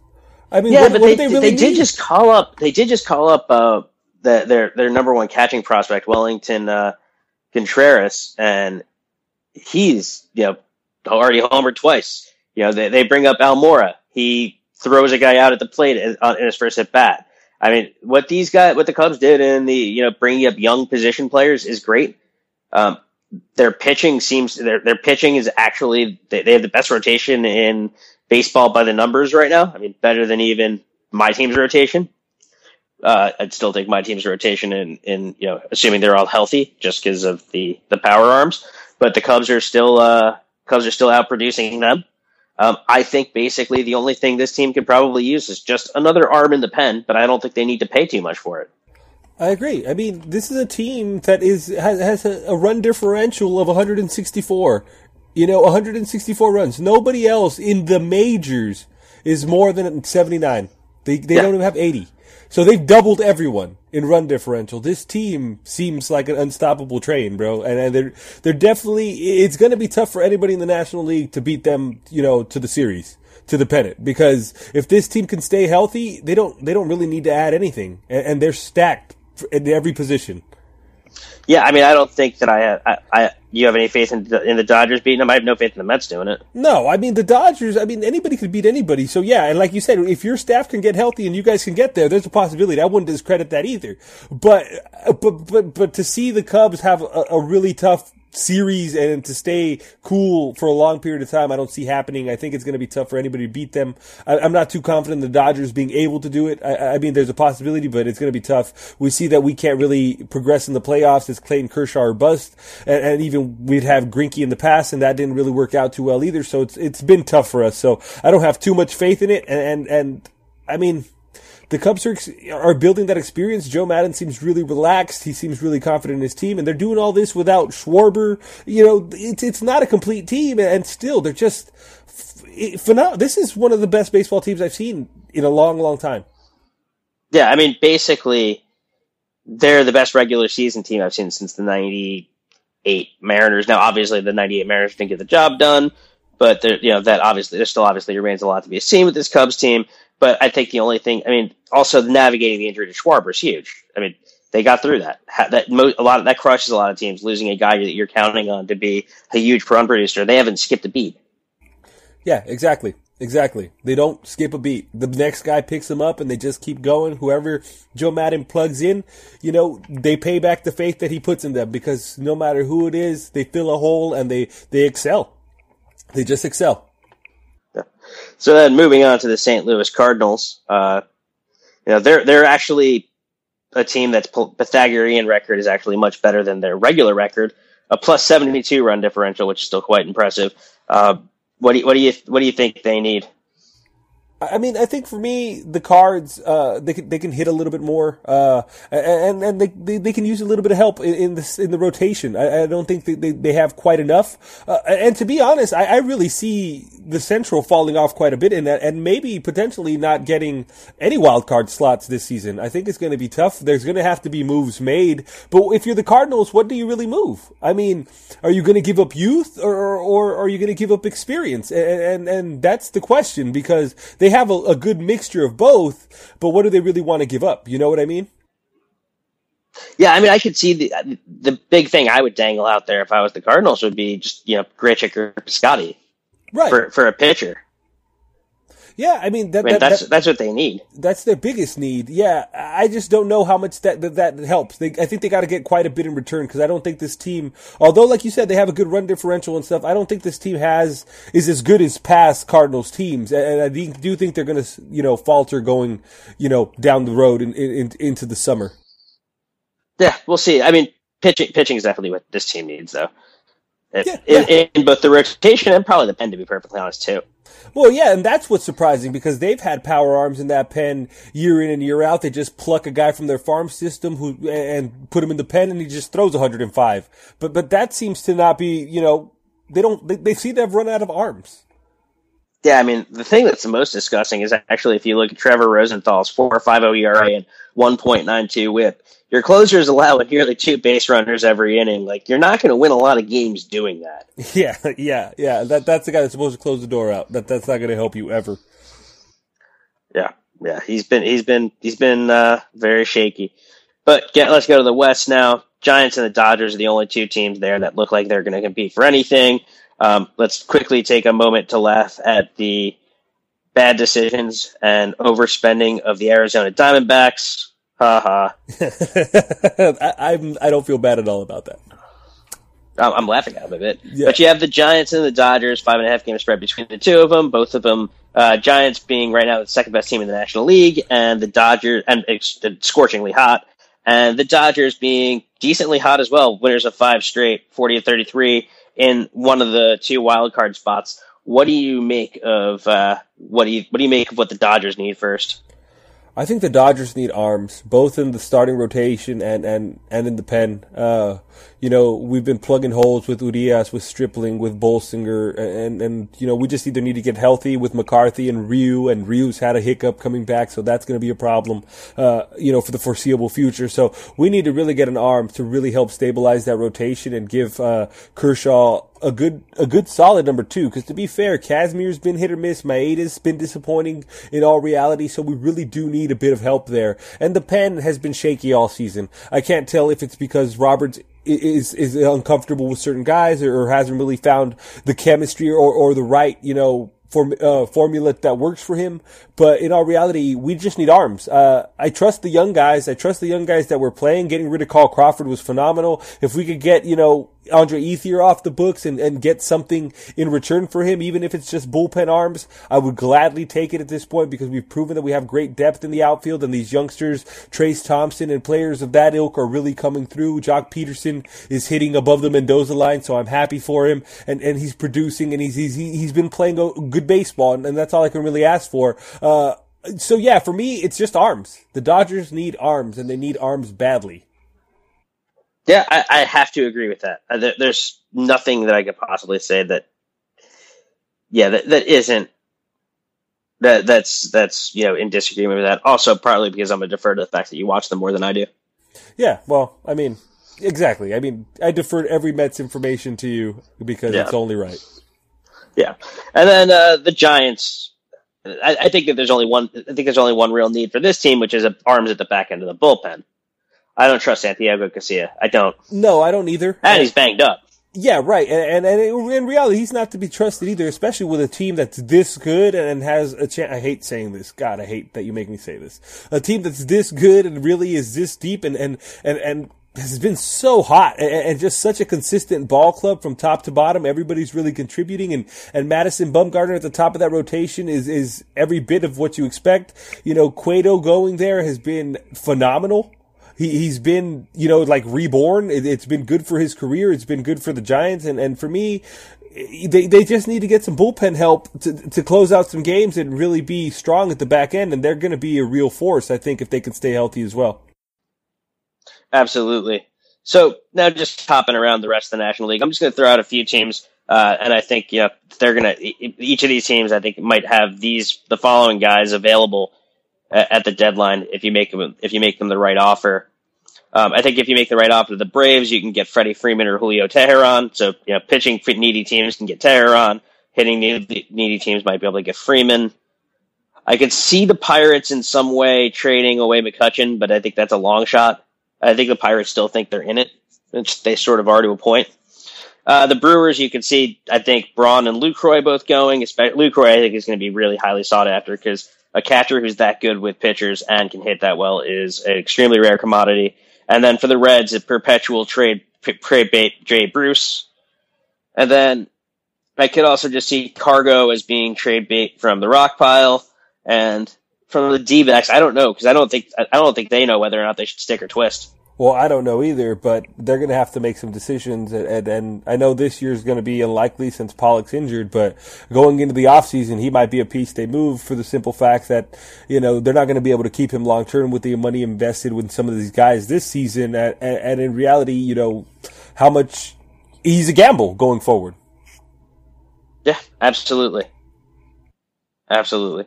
I mean, yeah, what, but what they, they really they did just call up. They did just call up uh, the, their their number one catching prospect, Wellington uh, Contreras, and he's you know already homered twice. You know they they bring up Almora. He throws a guy out at the plate in, in his first at bat. I mean, what these guys, what the Cubs did in the you know bringing up young position players is great. Um, their pitching seems their their pitching is actually they, they have the best rotation in baseball by the numbers right now. I mean, better than even my team's rotation. Uh, I'd still take my team's rotation in, in you know, assuming they're all healthy, just because of the the power arms. But the Cubs are still uh, Cubs are still out producing them. Um, I think basically the only thing this team could probably use is just another arm in the pen, but I don't think they need to pay too much for it. I agree. I mean, this is a team that is has, has a run differential of 164. You know, 164 runs. Nobody else in the majors is more than 79. They they Yeah. don't even have 80. So they've doubled everyone in run differential. This team seems like an unstoppable train, bro. And, and they're they're definitely. It's going to be tough for anybody in the National League to beat them. You know, to the series. To the pennant, because if this team can stay healthy, they don't they don't really need to add anything, and, and they're stacked in every position. Yeah, I mean, I don't think that I, I, I you have any faith in the, in the Dodgers beating them. I have no faith in the Mets doing it. No, I mean the Dodgers. I mean anybody could beat anybody. So yeah, and like you said, if your staff can get healthy and you guys can get there, there's a possibility. I wouldn't discredit that either. But but but but to see the Cubs have a, a really tough series and to stay cool for a long period of time, I don't see happening. I think it's going to be tough for anybody to beat them. I, I'm not too confident the Dodgers being able to do it. I, I mean, there's a possibility, but it's going to be tough. We see that we can't really progress in the playoffs. It's Clayton Kershaw or bust, and, and even we'd have Greinke in the past, and that didn't really work out too well either. So it's it's been tough for us. So I don't have too much faith in it, and and, and I mean the Cubs are, are building that experience. Joe Maddon seems really relaxed. He seems really confident in his team, and they're doing all this without Schwarber. You know, it's it's not a complete team, and still they're just now. This is one of the best baseball teams I've seen in a long, long time. Yeah, I mean, basically, they're the best regular season team I've seen since the '98 Mariners. Now, obviously, the '98 Mariners didn't get the job done, but you know that obviously there still obviously remains a lot to be seen with this Cubs team. But I think the only thing, I mean, also navigating the injury to Schwarber is huge. I mean, they got through that. That a lot of, that crushes a lot of teams losing a guy that you're counting on to be a huge run producer. They haven't skipped a beat. Yeah, exactly. Exactly. They don't skip a beat. The next guy picks them up and they just keep going. Whoever Joe Maddon plugs in, you know, they pay back the faith that he puts in them because no matter who it is, they fill a hole and they, they excel. They just excel. So then moving on to the St. Louis Cardinals, uh, you know, they're, they're actually a team that's Pythagorean record is actually much better than their regular record, a plus 72 run differential, which is still quite impressive. Uh, what do you, what do you, what do you think they need? I mean, I think for me, the cards uh, they can they can hit a little bit more, uh, and and they, they, they can use a little bit of help in, in this in the rotation. I, I don't think they, they, have quite enough. Uh, and to be honest, I, I really see the central falling off quite a bit in that, and maybe potentially not getting any wild card slots this season. I think it's going to be tough. There's going to have to be moves made. But if you're the Cardinals, what do you really move? I mean, are you going to give up youth, or or, or are you going to give up experience? And, and and that's the question because they have a, a good mixture of both, but what do they really want to give up? You know what I mean? Yeah, I mean, I could see the the big thing I would dangle out there if I was the Cardinals would be just you know Grichuk or Piscotti Right. for for a pitcher. Yeah, I mean that, I mean, that, that's that- that's what they need. that's their biggest need. Yeah, I just don't know how much that that, that helps. They, I think they got to get quite a bit in return because I don't think this team, although like you said, they have a good run differential and stuff. I don't think this team has is as good as past Cardinals teams, and I do- think they're going to you know falter going you know down the road in, in, into the summer. Yeah, we'll see. I mean, pitching pitching is definitely what this team needs, though. If- Yeah, in, in both the rotation and probably the pen, to be perfectly honest, too. Well, yeah, and that's what's surprising because they've had power arms in that pen year in and year out. They just pluck a guy from their farm system who and put him in the pen, and he just throws 105. But but that seems to not be, you know, they don't they, they seem to have run out of arms. Yeah, I mean, the thing that's the most disgusting is actually if you look at Trevor Rosenthal's 4.50 ERA and 1.92 whip, your closers allow nearly two base runners every inning. Like, you're not going to win a lot of games doing that. Yeah, yeah, yeah. That That's the guy that's supposed to close the door out. That That's not going to help you ever. Yeah, yeah. He's been, he's been, he's been, uh, very shaky. But get, let's go to the West now. Giants and the Dodgers are the only two teams there that look like they're going to compete for anything. Um, let's quickly take a moment to laugh at the bad decisions and overspending of the Arizona Diamondbacks. Ha ha. I, I'm, I don't feel bad at all about that. I'm, laughing out of it. Yeah. But you have the Giants and the Dodgers, five and a half game spread between the two of them. Both of them, uh, Giants being right now the second best team in the National League, and the Dodgers, and it's scorchingly hot, and the Dodgers being decently hot as well. Winners of five straight, 40 and 33 in one of the two wild card spots. What do you make of uh, what do you what do you make of what the Dodgers need first? I think the Dodgers need arms, both in the starting rotation and and and in the pen. Uh, you know, we've been plugging holes with Urias, with Stripling, with Bolsinger, and, and, you know, we just either need to get healthy with McCarthy and Ryu, and Ryu's had a hiccup coming back, so that's going to be a problem, uh, you know, for the foreseeable future. So we need to really get an arm to really help stabilize that rotation and give, uh, Kershaw a good a good solid number two. Because to be fair, Kazmir's been hit or miss. Maeda's been disappointing in all reality. So we really do need a bit of help there. And the pen has been shaky all season. I can't tell if it's because Roberts is is uncomfortable with certain guys or, or hasn't really found the chemistry or, or the right you know form, uh, formula that works for him. But in all reality, we just need arms. Uh, I trust the young guys. I trust the young guys that we're playing. Getting rid of Carl Crawford was phenomenal. If we could get, you know, Andre Ethier off the books and, and get something in return for him, even if it's just bullpen arms, I would gladly take it at this point because we've proven that we have great depth in the outfield and these youngsters, Trayce Thompson and players of that ilk are really coming through. Joc Pederson is hitting above the Mendoza line, so I'm happy for him and, and he's producing and he's, he's, he's been playing good baseball and, and that's all I can really ask for. Uh, so yeah, for me, it's just arms. The Dodgers need arms and they need arms badly. Yeah, I, I have to agree with that. Uh, there, there's nothing that I could possibly say that, yeah, that, that isn't that that's that's you know in disagreement with that. Also, partly because I'm a defer to the fact that you watch them more than I do. Yeah, well, I mean, exactly. I mean, I deferred every Mets information to you because yeah. it's only right. Yeah, and then uh, the Giants. I, I, think that there's only one. I think there's only one real need for this team, which is arms at the back end of the bullpen. I don't trust Santiago Casilla. I don't. No, I don't either. And he's banged up. Yeah, right. And, and, and in reality, he's not to be trusted either, especially with a team that's this good and has a chance. I hate saying this. God, I hate that you make me say this. A team that's this good and really is this deep and, and, and, and has been so hot and, and, just such a consistent ball club from top to bottom. Everybody's really contributing and, and Madison Bumgarner at the top of that rotation is, is every bit of what you expect. You know, Cueto going there has been phenomenal he, he's been, you know, like reborn. It, has been good for his career. It's been good for the Giants. And, and for me, they, they just need to get some bullpen help to, to close out some games and really be strong at the back end. And they're going to be a real force, I think, if they can stay healthy as well. Absolutely. So now just hopping around the rest of the National League, I'm just going to throw out a few teams. Uh, and I think, you know, they're going to, each of these teams, I think might have these, the following guys available at the deadline if you make them if you make them the right offer. Um, I think if you make the right offer to the Braves, you can get Freddie Freeman or Julio Teheran. So you know, pitching needy teams can get Teheran. Hitting needy teams might be able to get Freeman. I could see the Pirates in some way trading away McCutchen, but I think that's a long shot. I think the Pirates still think they're in it. They sort of are to a point. Uh, the Brewers, you can see, I think Braun and Lucroy both going. Lucroy, I think, is going to be really highly sought after because a catcher who's that good with pitchers and can hit that well is an extremely rare commodity. And then for the Reds, a perpetual trade trade bait Jay Bruce. And then I could also just see Cargo as being trade bait from the rock pile and from the D-backs. I don't know because I don't think I don't think they know whether or not they should stick or twist. Well, I don't know either, but they're going to have to make some decisions. And, and, I know this year is going to be unlikely since Pollock's injured, but going into the offseason, he might be a piece they move for the simple fact that, you know, they're not going to be able to keep him long term with the money invested with some of these guys this season. And, and in reality, you know, how much he's a gamble going forward. Yeah, absolutely. Absolutely.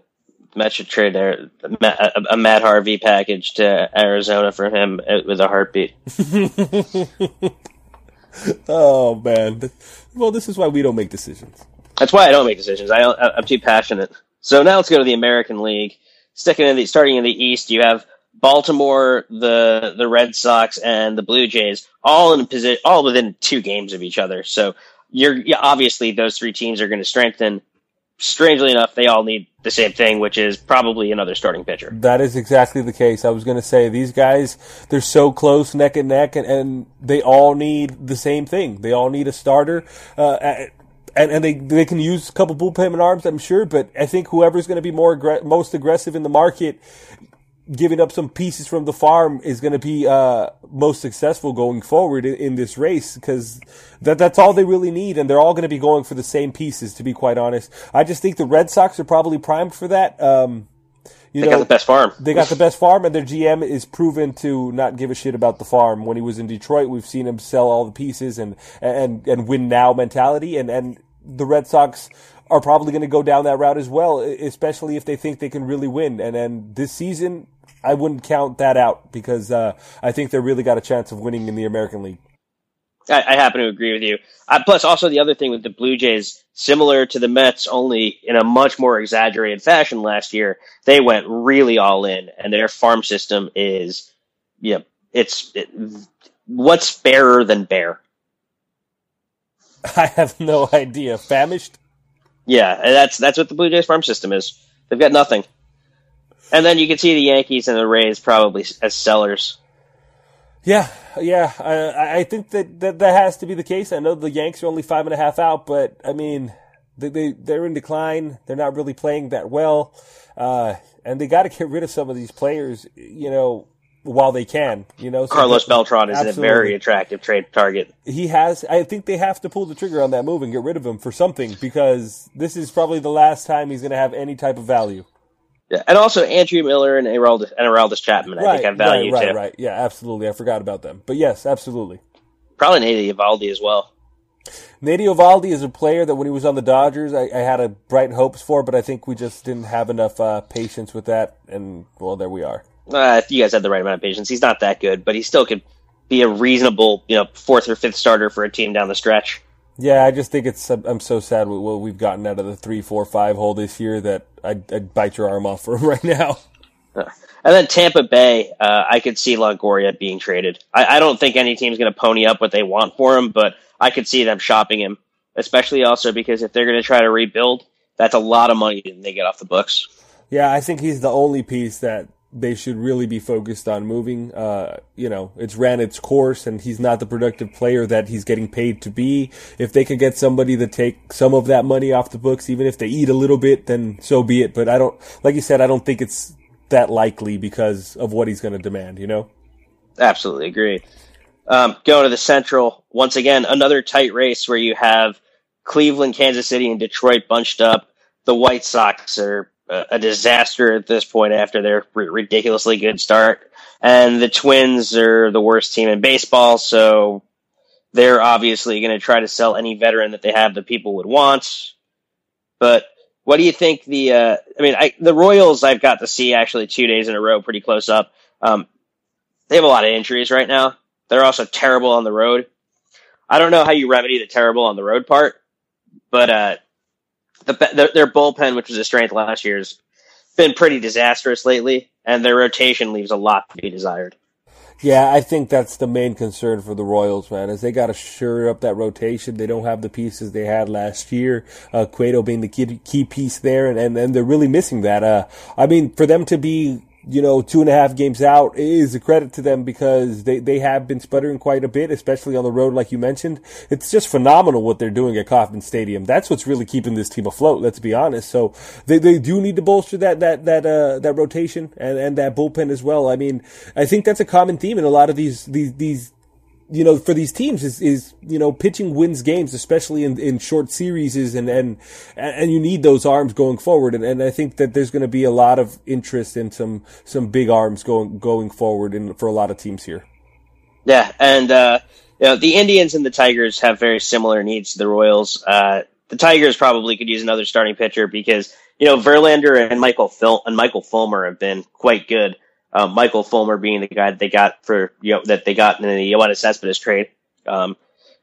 Met should trade there a, a Matt Harvey package to Arizona for him uh, with a heartbeat. oh man! Well, this is why we don't make decisions. That's why I don't make decisions. I, I'm too passionate. So now let's go to the American League. Sticking in the starting in the East, you have Baltimore, the the Red Sox, and the Blue Jays, all in position, all within two games of each other. So you're yeah, obviously those three teams are going to strengthen strangely enough, they all need the same thing, which is probably another starting pitcher. That is exactly the case. I was going to say these guys, they're so close, neck and neck, and, and they all need the same thing. They all need a starter. Uh, and, and they they can use a couple bullpen arms, I'm sure, but I think whoever's going to be more most aggressive in the market giving up some pieces from the farm is going to be uh, most successful going forward in, in this race because that that's all they really need, and they're all going to be going for the same pieces. To be quite honest, I just think the Red Sox are probably primed for that. Um, you they know, got the best farm. They got the best farm, and their GM is proven to not give a shit about the farm. When he was in Detroit, we've seen him sell all the pieces and and and win now mentality, and and the Red Sox are probably going to go down that route as well, especially if they think they can really win. And then this season, I wouldn't count that out because uh, I think they really got a chance of winning in the American League. I, I happen to agree with you. Uh, plus, also the other thing with the Blue Jays, similar to the Mets, only in a much more exaggerated fashion last year, they went really all in, and their farm system is, yeah, it's it, what's fairer than bare. I have no idea. Famished? Yeah, that's that's what the Blue Jays farm system is. They've got nothing. And then you can see the Yankees and the Rays probably as sellers. Yeah, yeah. I, I think that, that that has to be the case. I know the Yanks are only five and a half out, but I mean, they, they they're in decline. They're not really playing that well, uh, and they got to get rid of some of these players. You know, while they can. You know, so Carlos Beltran is absolutely. a very attractive trade target. He has. I think they have to pull the trigger on that move and get rid of him for something because this is probably the last time he's going to have any type of value. Yeah, and also Andrew Miller and Aroldis, and Chapman, I right, think have value right, right, too. Right, Yeah, absolutely. I forgot about them, but yes, absolutely. Probably Nate Eovaldi as well. Nate Eovaldi is a player that when he was on the Dodgers, I, I had a bright hopes for, but I think we just didn't have enough uh, patience with that, and well, there we are. Uh, you guys had the right amount of patience. He's not that good, but he still could be a reasonable, you know, fourth or fifth starter for a team down the stretch. Yeah, I just think it's. I'm so sad with what we've gotten out of the three, four, five hole this year that I'd, I'd bite your arm off for him right now. And then Tampa Bay, uh, I could see Longoria being traded. I, I don't think any team's going to pony up what they want for him, but I could see them shopping him, especially also because if they're going to try to rebuild, that's a lot of money they get off the books. Yeah, I think he's the only piece that they should really be focused on moving. Uh, you know, it's ran its course and he's not the productive player that he's getting paid to be. If they could get somebody to take some of that money off the books, even if they eat a little bit, then so be it. But I don't, like you said, I don't think it's that likely because of what he's going to demand, you know? Absolutely agree. Um, going to the Central, once again, another tight race where you have Cleveland, Kansas City, and Detroit bunched up. The White Sox are a disaster at this point after their ridiculously good start. And the Twins are the worst team in baseball, so they're obviously going to try to sell any veteran that they have that people would want. But what do you think the? Uh, I mean, I, the Royals I've got to see actually two days in a row, pretty close up. Um, they have a lot of injuries right now. They're also terrible on the road. I don't know how you remedy the terrible on the road part, but uh, the, their, their bullpen, which was a strength last year, has been pretty disastrous lately, and their rotation leaves a lot to be desired. Yeah, I think that's the main concern for the Royals, man, is they got to sure up that rotation. They don't have the pieces they had last year. Uh, Cueto being the key, key piece there, and, and, and they're really missing that. Uh, I mean, for them to be you know, two and a half games out is a credit to them because they, they have been sputtering quite a bit, especially on the road, like you mentioned. It's just phenomenal what they're doing at Kauffman Stadium. That's what's really keeping this team afloat, let's be honest. So they, they do need to bolster that, that, that, uh, that rotation and, and that bullpen as well. I mean, I think that's a common theme in a lot of these, these, these, you know, for these teams is, is, you know, pitching wins games, especially in, in short series and, and, and you need those arms going forward. And, and I think that there's going to be a lot of interest in some, some big arms going, going forward in, for a lot of teams here. Yeah. And, uh, you know, the Indians and the Tigers have very similar needs to the Royals. Uh, the Tigers probably could use another starting pitcher because, you know, Verlander and Michael Phil and Michael Fulmer have been quite good. Um, Michael Fulmer being the guy that they got for you know that they got in the Yoenis Cespedes trade. Um,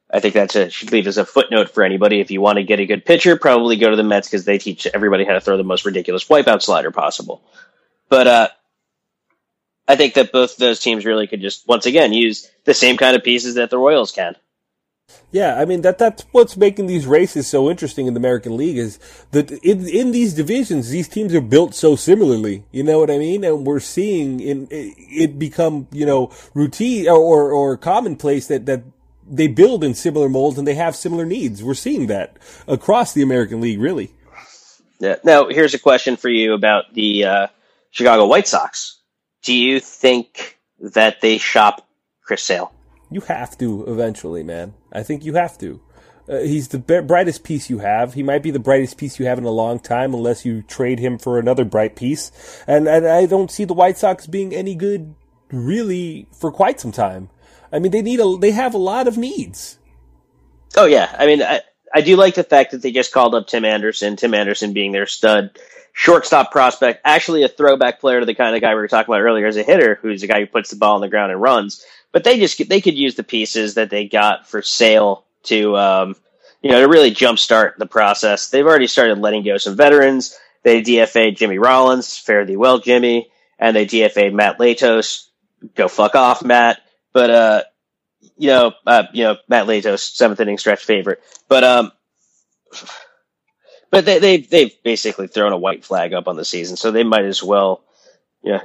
I think that's a should leave as a footnote for anybody. If you want to get a good pitcher, probably go to the Mets because they teach everybody how to throw the most ridiculous wipeout slider possible. But uh, I think that both those teams really could just once again use the same kind of pieces that the Royals can. Yeah, I mean that that's what's making these races so interesting in the American League is that in in these divisions these teams are built so similarly. You know what I mean? And we're seeing in it become you know routine or or commonplace that that they build in similar molds and they have similar needs. We're seeing that across the American League, really. Yeah. Now here's a question for you about the uh, Chicago White Sox. Do you think that they shop Chris Sale? You have to eventually, man. I think you have to. Uh, he's the b- brightest piece you have. He might be the brightest piece you have in a long time, unless you trade him for another bright piece. And, and I don't see the White Sox being any good, really, for quite some time. I mean, they need a they have a lot of needs. Oh yeah, I mean, I I do like the fact that they just called up Tim Anderson. Tim Anderson being their stud shortstop prospect, actually a throwback player to the kind of guy we were talking about earlier as a hitter, who's a guy who puts the ball on the ground and runs. But they just they could use the pieces that they got for Sale to um, you know to really jumpstart the process. They've already started letting go some veterans. They DFA Jimmy Rollins, fare thee well, Jimmy, and they DFA Matt Latos. Go fuck off, Matt. But uh, you know, uh, you know, Matt Latos, seventh inning stretch favorite. But um, but they they they've basically thrown a white flag up on the season, so they might as well, you know,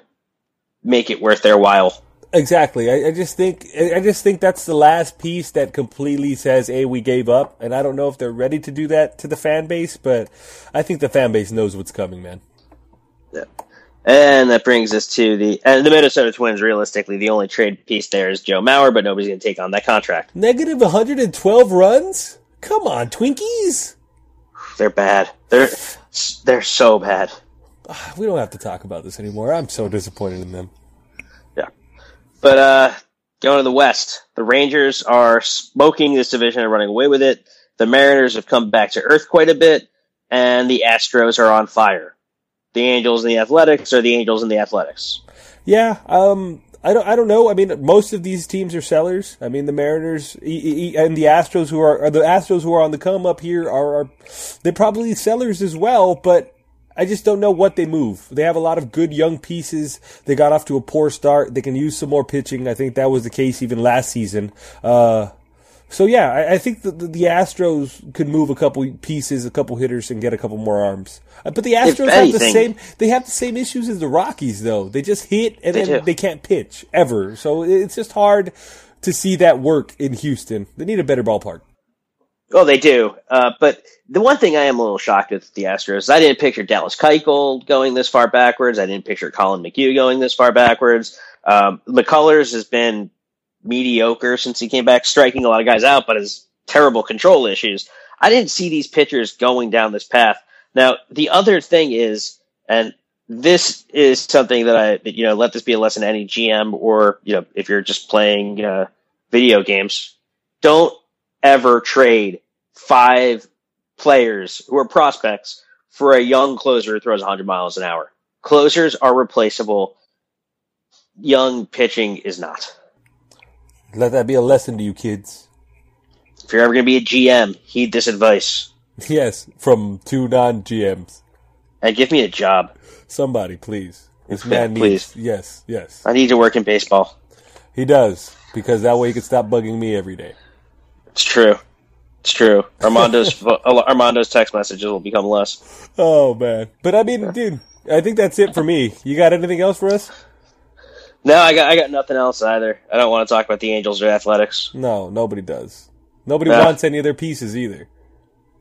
make it worth their while Exactly. I, I, just think I just think that's the last piece that completely says, "Hey, we gave up." And I don't know if they're ready to do that to the fan base, but I think the fan base knows what's coming, man. Yeah. And that brings us to the and the Minnesota Twins. Realistically, the only trade piece there is Joe Mauer, but nobody's going to take on that contract. Negative 112 runs. Come on, Twinkies. They're bad. They're they're so bad. Ah, we don't have to talk about this anymore. I'm so disappointed in them. But uh, going to the West, the Rangers are smoking this division and running away with it. The Mariners have come back to earth quite a bit, and the Astros are on fire. The Angels and the Athletics are the Angels and the Athletics. Yeah, um, I don't. I don't know. I mean, most of these teams are sellers. I mean, the Mariners and the Astros, who are, the Astros who are on the come up here, are, are they're probably sellers as well. But I just don't know what they move. They have a lot of good young pieces. They got off to a poor start. They can use some more pitching. I think that was the case even last season. Uh, so yeah, I, I think the, the, Astros could move a couple pieces, a couple hitters, and get a couple more arms. Uh, but the Astros have the same. They have the same issues as the Rockies, though. They just hit and they then do. they can't pitch ever. So it's just hard to see that work in Houston. They need a better ballpark. Oh, they do. Uh, but the one thing I am a little shocked with the Astros I didn't picture Dallas Keuchel going this far backwards. I didn't picture Collin McHugh going this far backwards. Um, McCullers has been mediocre since he came back, striking a lot of guys out, but has terrible control issues. I didn't see these pitchers going down this path. Now, the other thing is, and this is something that I, you know, let this be a lesson to any GM or, you know, if you're just playing uh, video games, don't ever trade five players who are prospects for a young closer who throws 100 miles an hour. Closers are replaceable. Young pitching is not. Let that be a lesson to you kids. If you're ever going to be a GM, heed this advice. Yes, from two non GMs. And give me a job. Somebody, please. This man needs. Please. Yes, yes. I need to work in baseball. He does because that way he can stop bugging me every day. It's true. It's true. Armando's Armando's text messages will become less. Oh man, but I mean, dude, I think that's it for me. You got anything else for us? No, I got I got nothing else either. I don't want to talk about the Angels or athletics. No, nobody does. Nobody Yeah. wants any of their pieces either.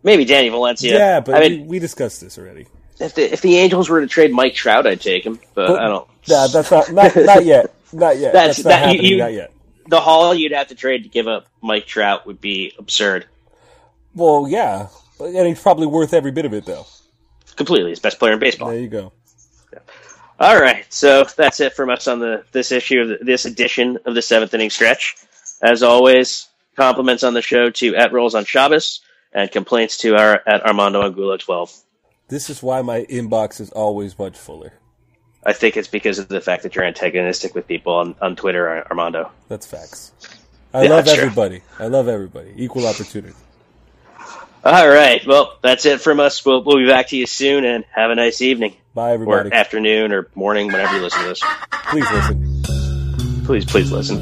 Maybe Danny Valencia. Yeah, but I we, mean, we discussed this already. if the if the Angels were to trade Mike Trout, I'd take him. But, But- I don't. Nah, that's not not, not yet. Not yet. That's- That's, not that- happening. you- not yet. The haul you'd have to trade to give up Mike Trout would be absurd. Well, yeah, and he's probably worth every bit of it, though. Completely, his best player in baseball. There you go. All right, so that's it from us on the this issue of the, this edition of the seventh inning stretch. As always, compliments on the show to at Rolls on Shabbos and complaints to our at Armando Angulo twelve. This is why my inbox is always much fuller. I think it's because of the fact that you're antagonistic with people on, on Twitter, Ar- Armando. That's facts. I Yeah, love everybody. I love everybody. Equal opportunity. All right, well, that's it from us. We'll, we'll be back to you soon, and have a nice evening Bye, or everybody. afternoon or morning, whenever you listen to this. Please listen. Please, please listen.